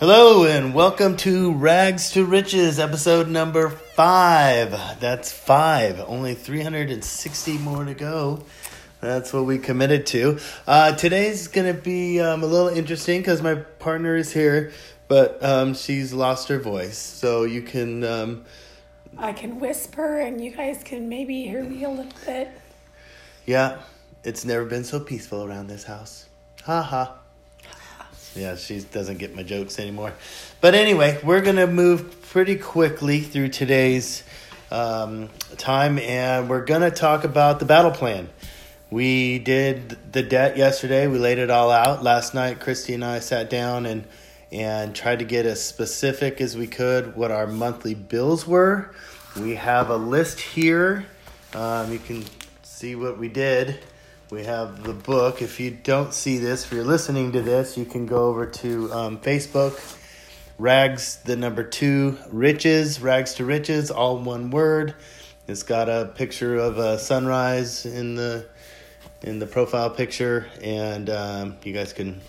Hello and welcome to Rags to Riches, episode number five. That's five. Only 360 more to go. That's what we committed to. Uh, today's going to be um, a little interesting because my partner is here, but um, she's lost her voice. So you can. Um, I can whisper and you guys can maybe hear me a little bit. yeah, it's never been so peaceful around this house. Ha ha. Yeah, she doesn't get my jokes anymore. But anyway, we're going to move pretty quickly through today's um, time and we're going to talk about the battle plan. We did the debt yesterday. We laid it all out. Last night, Christy and I sat down and and tried to get as specific as we could what our monthly bills were. We have a list here. Um, you can see what we did. We have the book. If you don't see this, if you're listening to this, you can go over to um, Facebook. Rags, the number two, riches, rags to riches, all one word. It's got a picture of a sunrise in the in the profile picture, and um, you guys can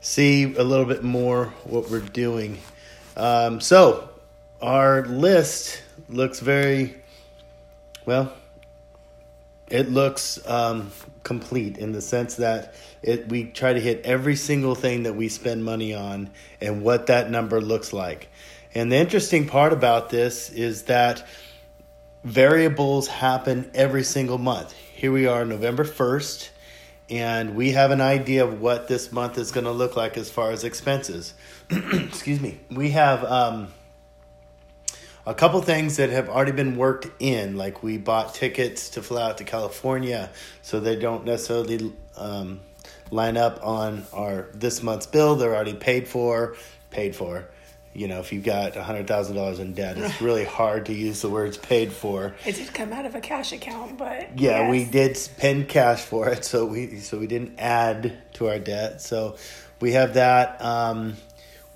see a little bit more what we're doing. Um, so, our list looks very well. It looks um, complete in the sense that it we try to hit every single thing that we spend money on and what that number looks like. And the interesting part about this is that variables happen every single month. Here we are, November 1st, and we have an idea of what this month is going to look like as far as expenses. Excuse me. We have um, a couple things that have already been worked in, like we bought tickets to fly out to California, so they don't necessarily um, line up on our this month's bill. They're already paid for, paid for you know, if you've got hundred thousand dollars in debt, it's really hard to use the words paid for. It did come out of a cash account, but Yeah, yes. we did spend cash for it, so we so we didn't add to our debt. So we have that. Um,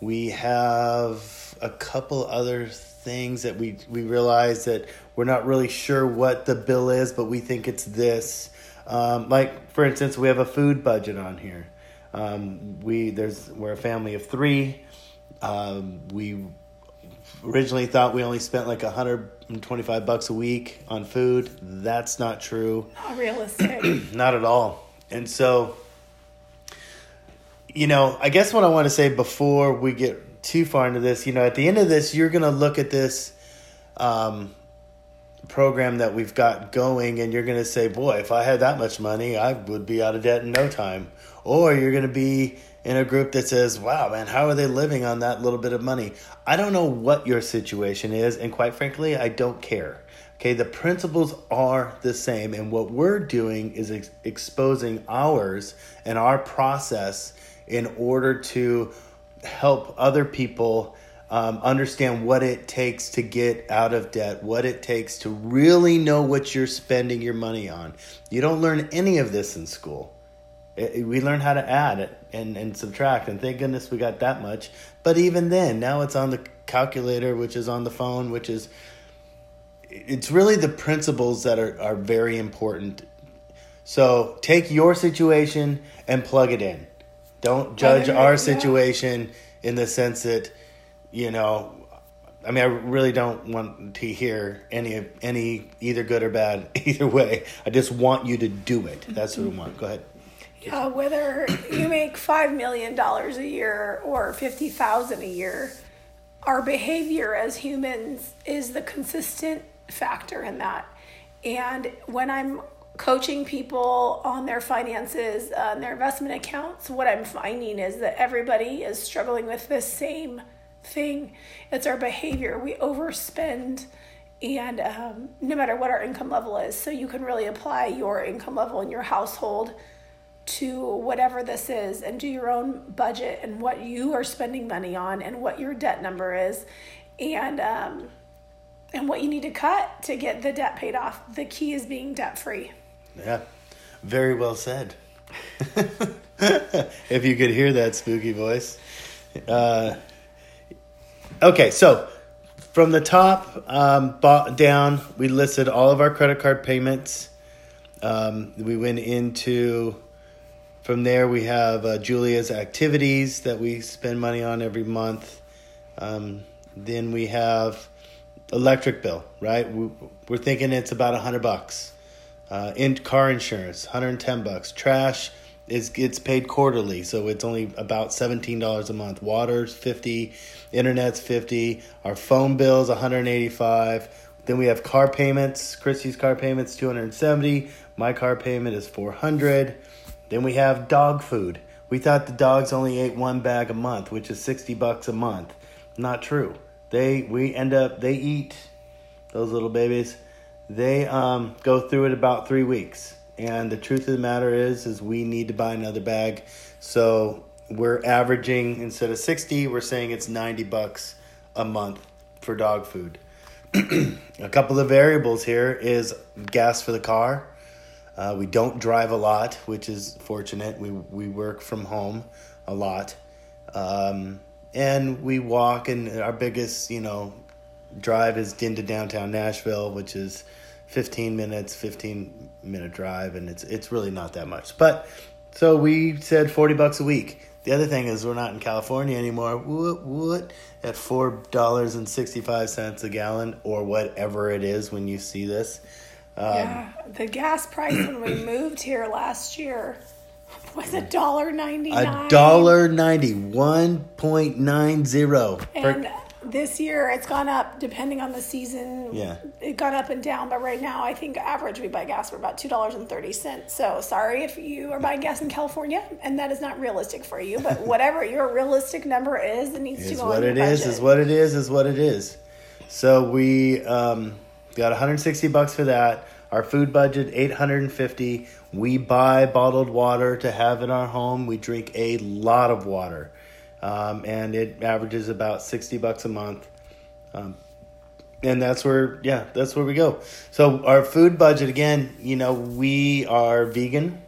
we have a couple other things that we we realize that we're not really sure what the bill is, but we think it's this. Um, like for instance, we have a food budget on here. Um, we there's we're a family of three. Um, we originally thought we only spent like 125 bucks a week on food. That's not true. not realistic. Not at all. And so, you know, I guess what I want to say before we get too far into this, you know, at the end of this, you're going to look at this um, program that we've got going and you're going to say, boy, if I had that much money, I would be out of debt in no time. Or you're going to be in a group that says, wow, man, how are they living on that little bit of money? I don't know what your situation is. And quite frankly, I don't care. Okay, the principles are the same, and what we're doing is ex- exposing ours and our process in order to help other people um, understand what it takes to get out of debt, what it takes to really know what you're spending your money on. You don't learn any of this in school. It- we learn how to add and, and subtract, and thank goodness we got that much. But even then, now it's on the calculator, which is on the phone, which is it's really the principles that are, are very important. So take your situation and plug it in. Don't judge Whether- our yeah. situation in the sense that, you know, I mean, I really don't want to hear any any either good or bad either way. I just want you to do it. That's what I want. Go ahead. uh, whether you make five million dollars a year or fifty thousand a year, our behavior as humans is the consistent factor in that. And when I'm coaching people on their finances, uh, and their investment accounts, what I'm finding is that everybody is struggling with the same thing. It's our behavior. We overspend. And um, no matter what our income level is, so you can really apply your income level in your household to whatever this is and do your own budget and what you are spending money on and what your debt number is and um, and what you need to cut to get the debt paid off. The key is being debt free. Yeah, very well said. if you could hear that spooky voice. Uh, okay, so from the top um, down, we listed all of our credit card payments. Um, we went into from there, we have uh, Julia's activities that we spend money on every month. Um, then we have electric bill, right? We, we're thinking it's about a hundred bucks. Uh, in car insurance, 110 bucks. Trash is gets paid quarterly, so it's only about $17 a month. Water's 50, internet's 50, our phone bill's 185. Then we have car payments. Christy's car payments 270. My car payment is 400. Then we have dog food. We thought the dogs only ate one bag a month, which is 60 bucks a month. Not true. They we end up they eat those little babies. They um, go through it about three weeks. And the truth of the matter is, is we need to buy another bag. So we're averaging instead of 60, we're saying it's 90 bucks a month for dog food. a couple of variables here is gas for the car uh, we don't drive a lot, which is fortunate. We we work from home a lot, um, and we walk. And our biggest, you know, drive is into downtown Nashville, which is fifteen minutes, fifteen minute drive, and it's it's really not that much. But so we said forty bucks a week. The other thing is we're not in California anymore. What what at four dollars and sixty five cents a gallon or whatever it is when you see this. Um, yeah, the gas price when we moved here last year was a dollar ninety nine. A dollar ninety one point nine zero. And this year it's gone up depending on the season. Yeah, it got up and down, but right now I think average we buy gas for about two dollars and thirty cents. So sorry if you are buying gas in California and that is not realistic for you, but whatever your realistic number is, it needs to go. What it is budget. is what it is is what it is. So we. Um, Got 160 bucks for that. Our food budget 850. We buy bottled water to have in our home. We drink a lot of water, um, and it averages about 60 bucks a month. Um, and that's where yeah that's where we go so our food budget again you know we are vegan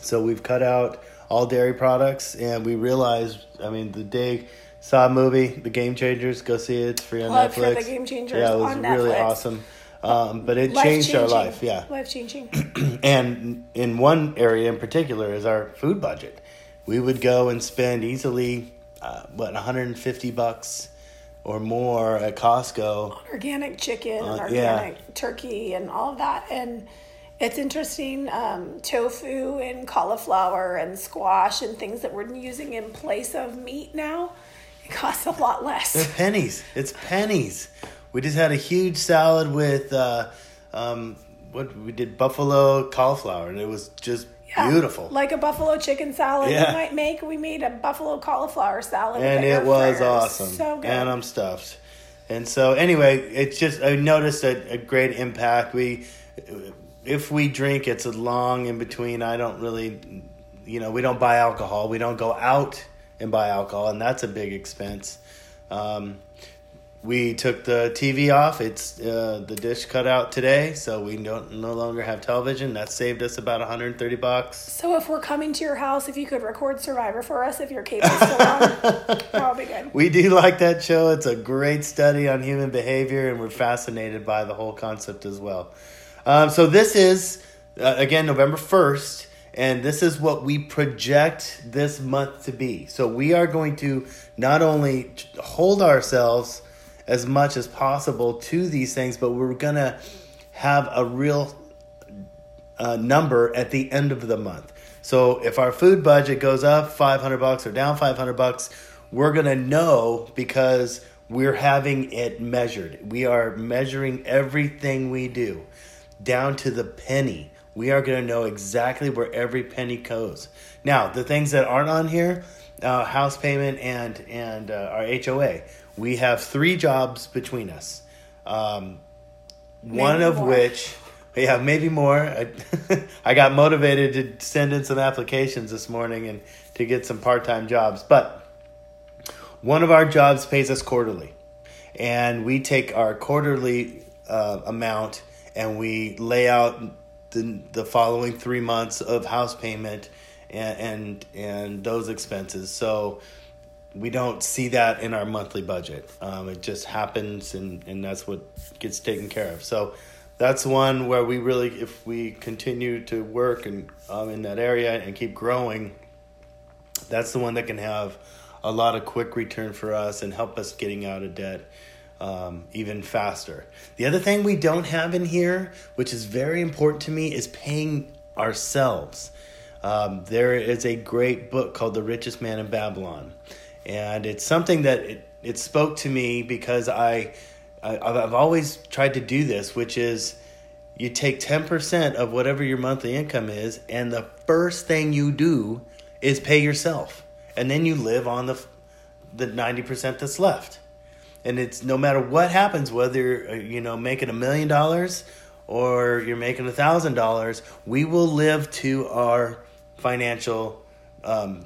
so we've cut out all dairy products and we realized i mean the day Saw a movie, The Game Changers. Go see it. It's free on Plug Netflix. For the Game Changers. Yeah, it was really Netflix. awesome. Um, but it life changed changing. our life. Yeah, life changing. and in one area in particular is our food budget. We would go and spend easily uh, what 150 bucks or more at Costco. On organic chicken Uh, and organic turkey and all of that. And it's interesting, um, tofu and cauliflower and squash and things that we're using in place of meat now. It costs a lot less They're pennies. It's pennies. We just had a huge salad with uh, um, what we did buffalo cauliflower, and it was just Yeah, beautiful. Like a buffalo chicken salad Yeah. you might make. We made a buffalo cauliflower salad. and it was fryer. awesome. So good. And I'm stuffed. And so anyway, it's just I noticed a, a great impact. We, if we drink, it's a long in between. I don't really, you know, we don't buy alcohol. We don't go out and buy alcohol, and that's a big expense. Um, we took the TV off. It's uh, the dish cut out today, so we don't no longer have television. That saved us about 130 bucks. So if we're coming to your house, if you could record Survivor for us, if your cable's still on, that would be good. We do like that show. It's a great study on human behavior, and we're fascinated by the whole concept as well. Um, so this is uh, again November first, and this is what we project this month to be. So we are going to not only hold ourselves as much as possible to these things, but we're gonna have a real uh, number at the end of the month. So if our food budget goes up 500 bucks or down 500 bucks, we're going to know because we're having it measured. We are measuring everything we do down to the penny. We are going to know exactly where every penny goes. Now, the things that aren't on here, uh, house payment and and uh, our HOA, we have three jobs between us. Um, one of more. which yeah maybe more I, I got motivated to send in some applications this morning and to get some part-time jobs but one of our jobs pays us quarterly and we take our quarterly uh, amount and we lay out the, the following three months of house payment and, and and those expenses so we don't see that in our monthly budget. Um, it just happens, and, and that's what gets taken care of. So that's one where we really, if we continue to work and um, in that area and keep growing, that's the one that can have a lot of quick return for us and help us getting out of debt um, even faster. The other thing we don't have in here, which is very important to me, is paying ourselves. Um, there is a great book called The Richest Man in Babylon, and it's something that it, it spoke to me because I, I I've always tried to do this, which is you take 10% of whatever your monthly income is and the first thing you do is pay yourself. And then you live on the the 90% that's left. And it's no matter what happens whether uh, you know making a million dollars or you're making a thousand dollars we will live to our financial um,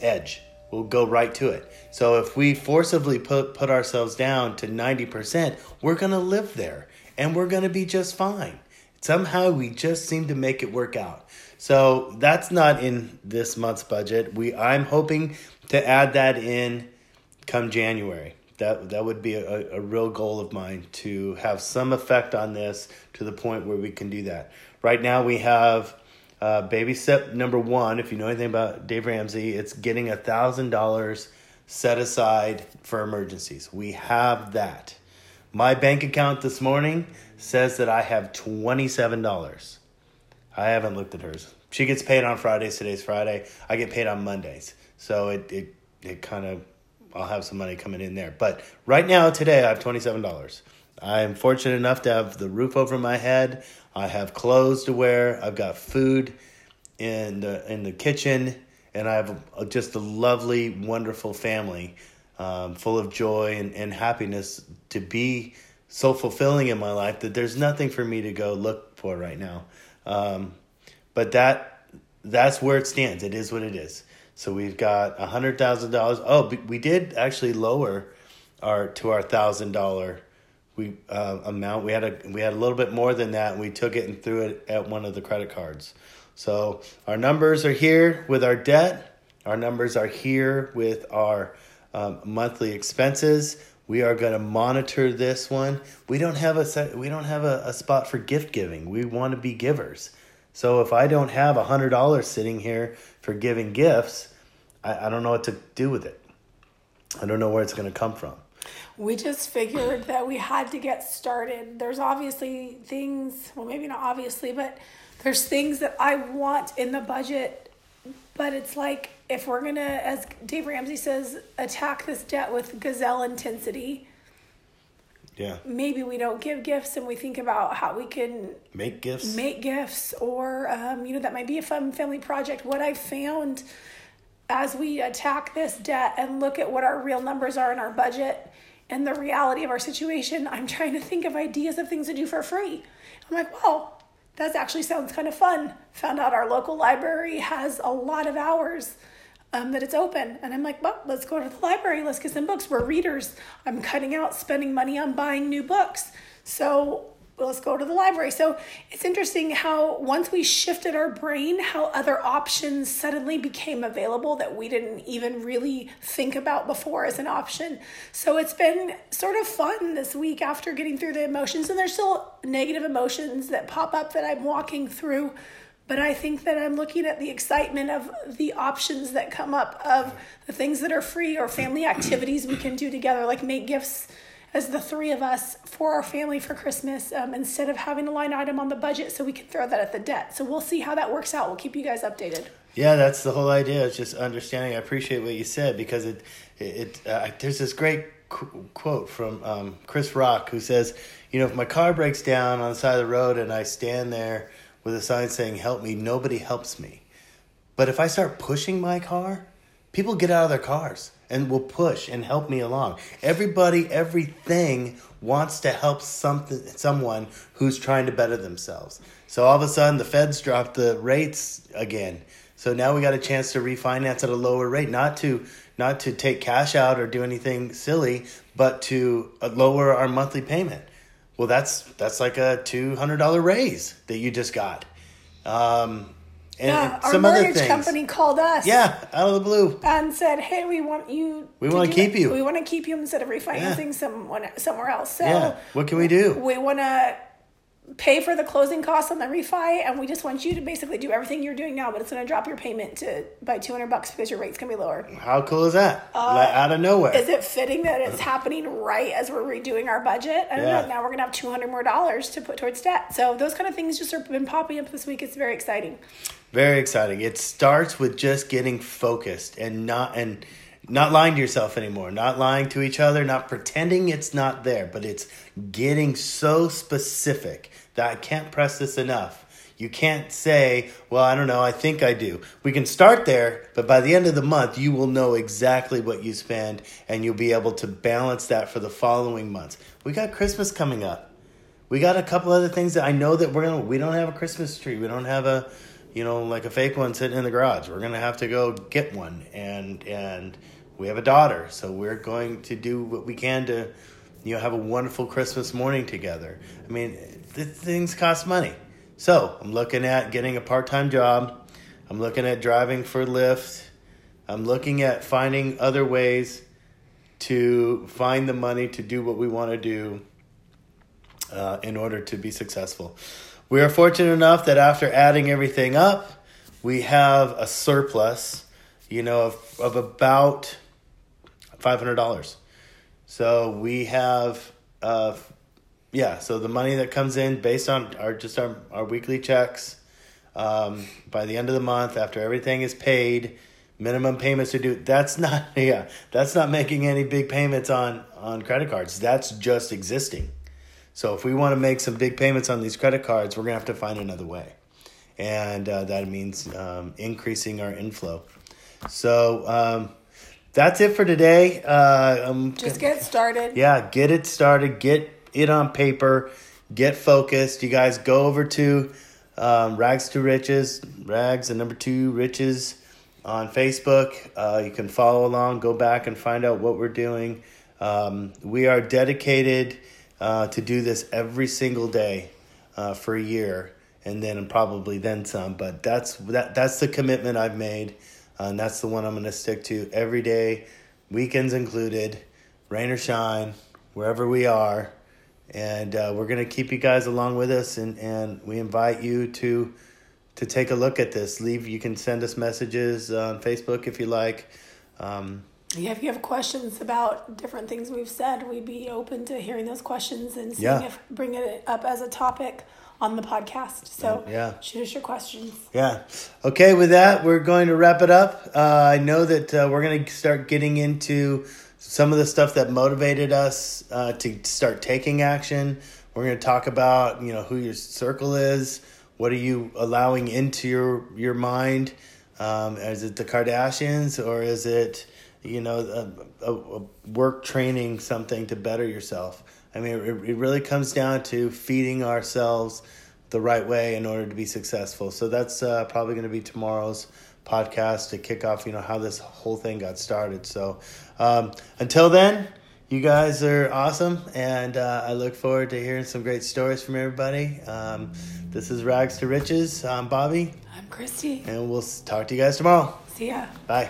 edge. We'll go right to it. So if we forcibly put put ourselves down to 90% we're going to live there and we're going to be just fine. Somehow we just seem to make it work out. So that's not in this month's budget. We i'm hoping to add that in come january. That that would be a, a real goal of mine to have some effect on this to the point where we can do that. Right now we have uh, baby step number one. If you know anything about Dave Ramsey, it's getting a thousand dollars set aside for emergencies. We have that. My bank account this morning says that I have twenty seven dollars. I haven't looked at hers. She gets paid on Fridays. Today's Friday. I get paid on Mondays. So it it, it kind of I'll have some money coming in there. But right now, today, I have twenty seven dollars. I am fortunate enough to have the roof over my head. I have clothes to wear. I've got food in the in the kitchen, and I have a, just a lovely, wonderful family, um, full of joy and, and happiness to be so fulfilling in my life that there's nothing for me to go look for right now. Um, but that that's where it stands. It is what it is. So we've got a hundred thousand dollars. Oh, we did actually lower our to our thousand dollar we uh, amount. We had a we had a little bit more than that, and we took it and threw it at one of the credit cards. So our numbers are here with our debt. Our numbers are here with our um, monthly expenses. We are going to monitor this one. We don't have a set, we don't have a, a spot for gift giving. We want to be givers. So if I don't have a hundred dollars sitting here for giving gifts, I, I don't know what to do with it. I don't know where it's going to come from. We just figured that we had to get started. There's obviously things, well, maybe not obviously, but there's things that I want in the budget. But it's like if we're going to, as Dave Ramsey says, attack this debt with gazelle intensity, yeah. Maybe we don't give gifts and we think about how we can make gifts. Make gifts, or um, you know that might be a fun family project. What I found as we attack this debt and look at what our real numbers are in our budget and the reality of our situation, I'm trying to think of ideas of things to do for free. I'm like, well, that actually sounds kind of fun. Found out our local library has a lot of hours um, that it's open. And I'm like, well, let's go to the library. Let's get some books. We're readers. I'm cutting out spending money on buying new books. So let's go to the library. So it's interesting how once we shifted our brain, how other options suddenly became available that we didn't even really think about before as an option. So it's been sort of fun this week after getting through the emotions. And there's still negative emotions that pop up that I'm walking through but I think that I'm looking at the excitement of the options that come up of the things that are free or family activities we can do together, like make gifts as the three of us for our family for Christmas um, instead of having a line item on the budget so we can throw that at the debt. So we'll see how that works out. We'll keep you guys updated. Yeah, that's the whole idea. It's just understanding. I appreciate what you said because it, it, it uh, there's this great qu- quote from um, Chris Rock who says, you know, if my car breaks down on the side of the road and I stand there with a sign saying help me nobody helps me but if i start pushing my car people get out of their cars and will push and help me along. Everybody everything wants to help something someone who's trying to better themselves. So all of a sudden the feds dropped the rates again. So now we got a chance to refinance at a lower rate not to not to take cash out or do anything silly but to uh, lower our monthly payment. Well, that's that's like a two hundred dollar raise that you just got. Um, and, yeah, and some our mortgage other company called us. Yeah, out of the blue, and said, "Hey, we want you. We want to keep you. We want to keep you instead of refinancing yeah. someone somewhere else. So, yeah. what can we do? We want to pay for the closing costs on the refi, and we just want you to basically do everything you're doing now, but it's going to drop your payment to by 200 bucks because your rate's going to be lower. How cool is that? like out of nowhere. Uh, Is it fitting that it's happening right as we're redoing our budget? I don't Yeah. know. Now we're going to have 200 more dollars to put towards debt. So those kind of things just have been popping up this week. It's very exciting. Very exciting. It starts with just getting focused and not and not lying to yourself anymore, not lying to each other, not pretending it's not there, but it's getting so specific that I can't press this enough. You can't say, well, I don't know, I think I do. We can start there, but by the end of the month, you will know exactly what you spend and you'll be able to balance that for the following months. We got Christmas coming up we got a couple other things that I know that we're gonna. We don't have a Christmas tree. We don't have a, you know, like a fake one sitting in the garage. We're gonna have to go get one, and and we have a daughter, so we're going to do what we can to, you know, have a wonderful Christmas morning together. I mean, th- things cost money, so I'm looking at getting a part time job. I'm looking at driving for Lyft. I'm looking at finding other ways to find the money to do what we want to do uh, in order to be successful. We are fortunate enough that after adding everything up, we have a surplus, you know, of, of about five hundred dollars. So we have, uh, yeah. So the money that comes in based on our just our our weekly checks, um, by the end of the month, after everything is paid, minimum payments are due. That's not yeah. That's not making any big payments on on credit cards. That's just existing. So if we want to make some big payments on these credit cards, we're gonna have to find another way, and uh, that means um, increasing our inflow. So um, that's it for today. Uh, I'm Just get started. yeah, get it started, get it on paper, get focused. You guys go over to um, Rags to Riches, Rags and number two Riches on Facebook. Uh, you can follow along, go back and find out what we're doing. Um, we are dedicated uh, to do this every single day uh, for a year, and then probably then some. But that's that. That's the commitment I've made, uh, and that's the one I'm going to stick to every day, weekends included, rain or shine, wherever we are, and uh, we're going to keep you guys along with us, and and we invite you to to take a look at this. Leave. You can send us messages on Facebook if you like. Um, Yeah, if you have questions about different things we've said, we'd be open to hearing those questions and seeing Yeah. if bring it up as a topic on the podcast. So yeah. shoot us your questions. Yeah. Okay, with that, we're going to wrap it up. Uh, I know that uh, we're going to start getting into some of the stuff that motivated us uh, to start taking action. We're going to talk about, you know, who your circle is. What are you allowing into your your mind? Um, is it the Kardashians or is it, you know, a, a, a work training something to better yourself? I mean, it, it really comes down to feeding ourselves the right way in order to be successful. So that's uh, probably going to be tomorrow's podcast to kick off, you know, how this whole thing got started. So um, until then, you guys are awesome, and uh, I look forward to hearing some great stories from everybody. Um, this is Rags to Riches. I'm Bobby, I'm Christy. and we'll talk to you guys tomorrow. See ya. Bye.